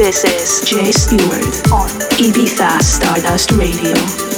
This is Jay Stewart on Ibiza Stardust Radio.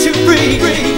set you free. free.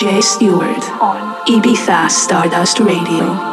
Jay Stewart on Ibiza Stardust Radio.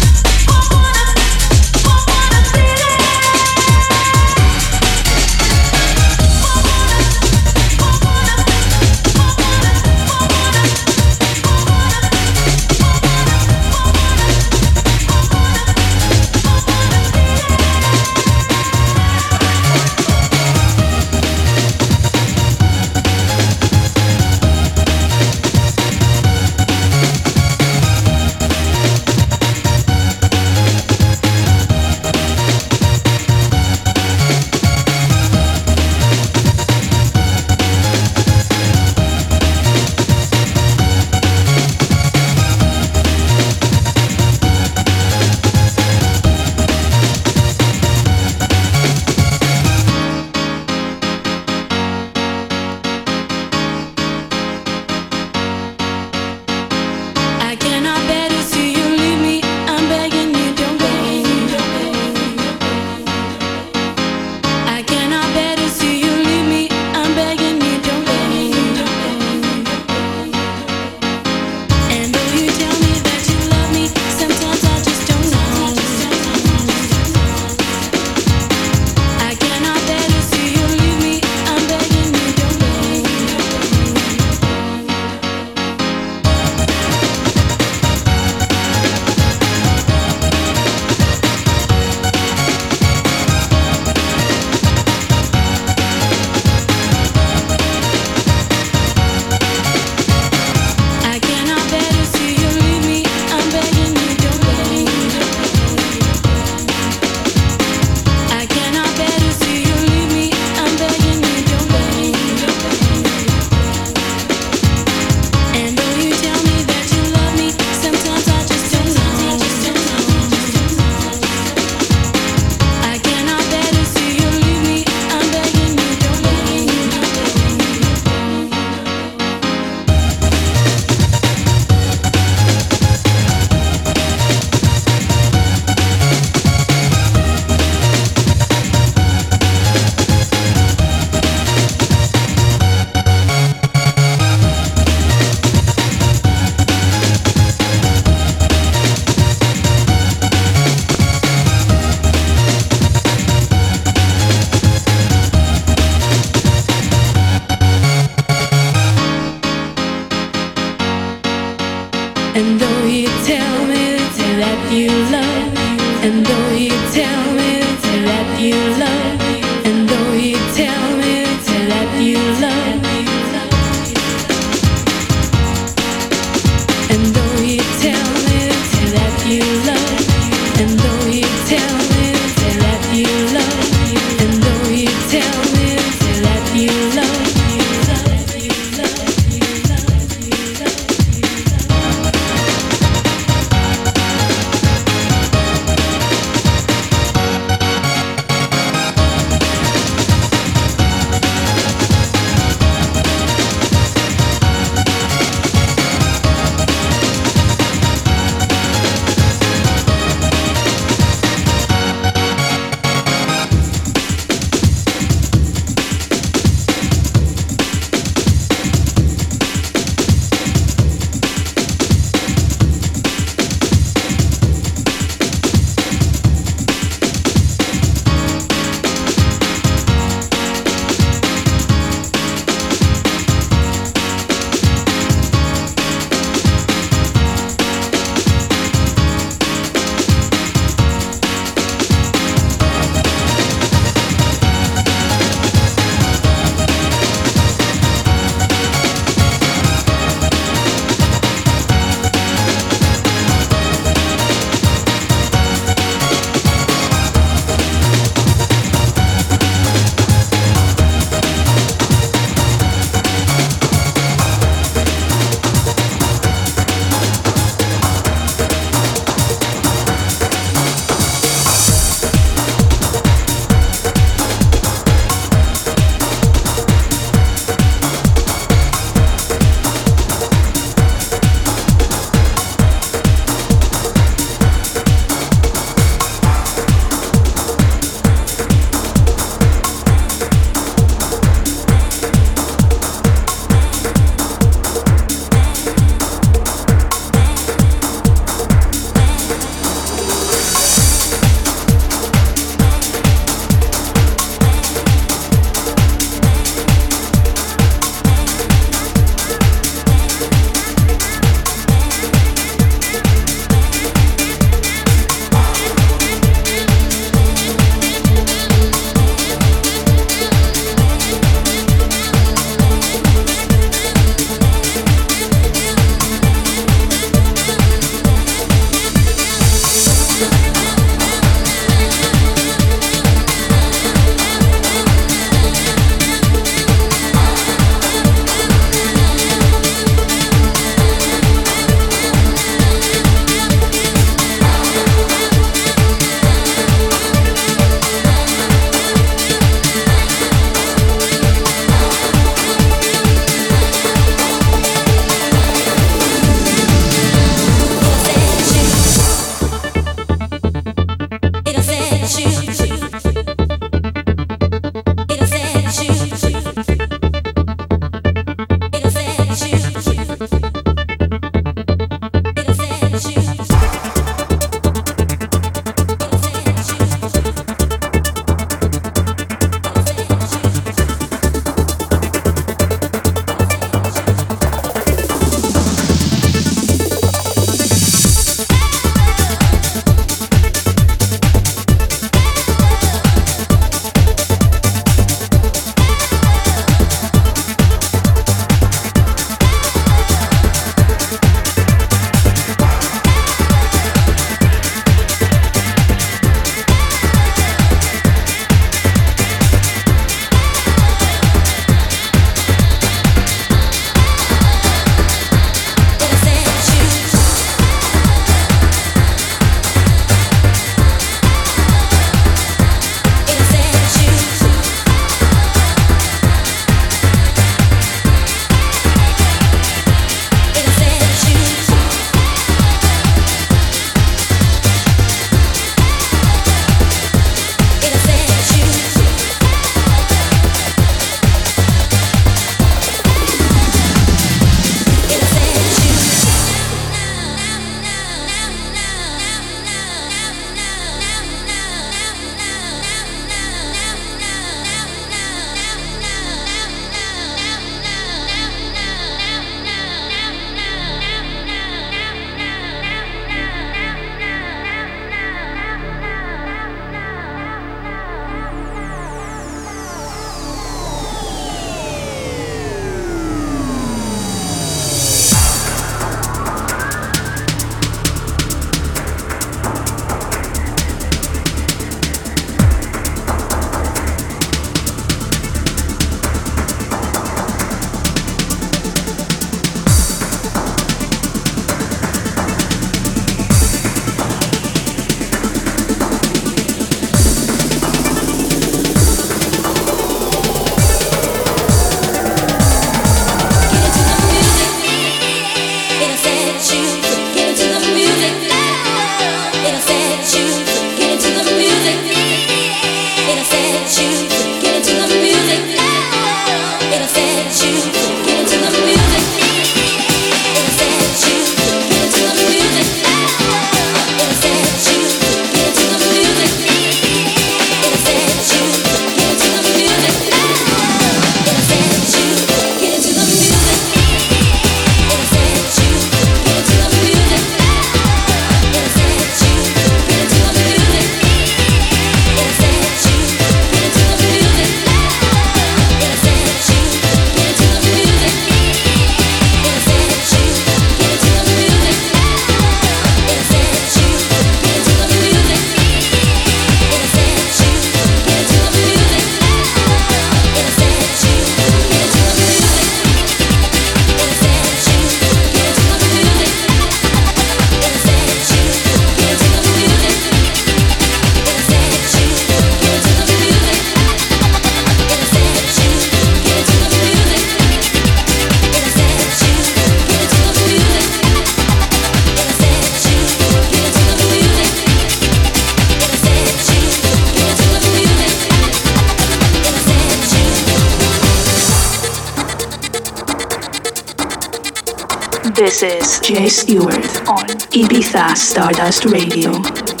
This is Jay Stewart on Ibiza Stardust Radio.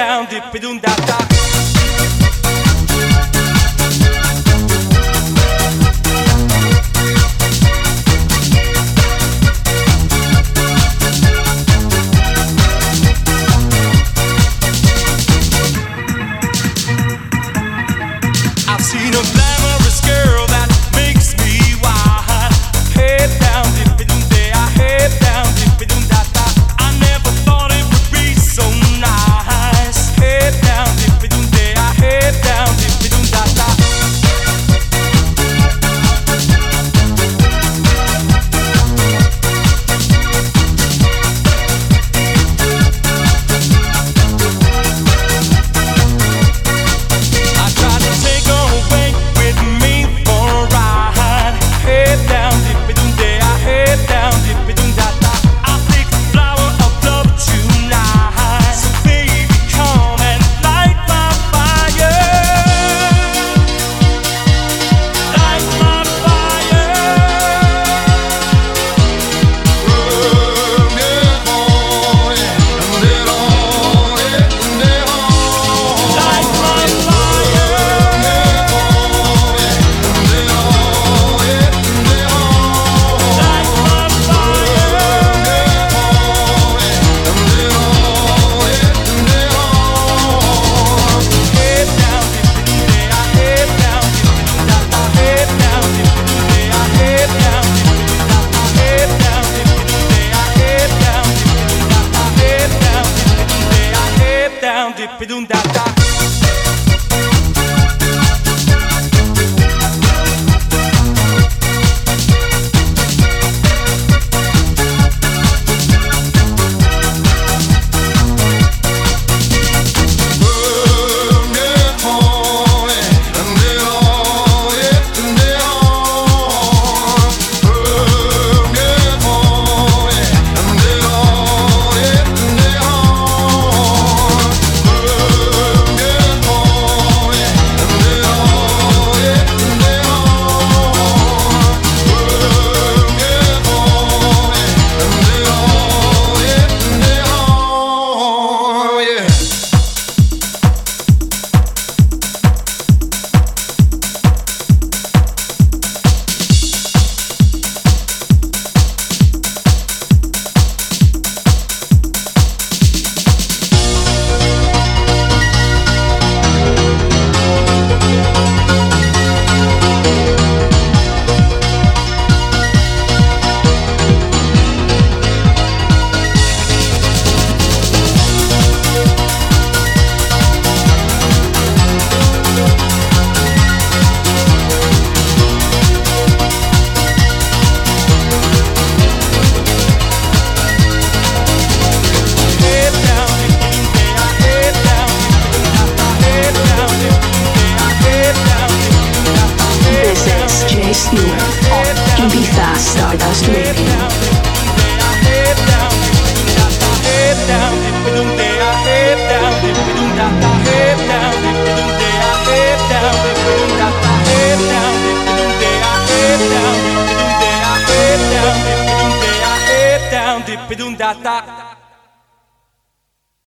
Down, dip it down, da da.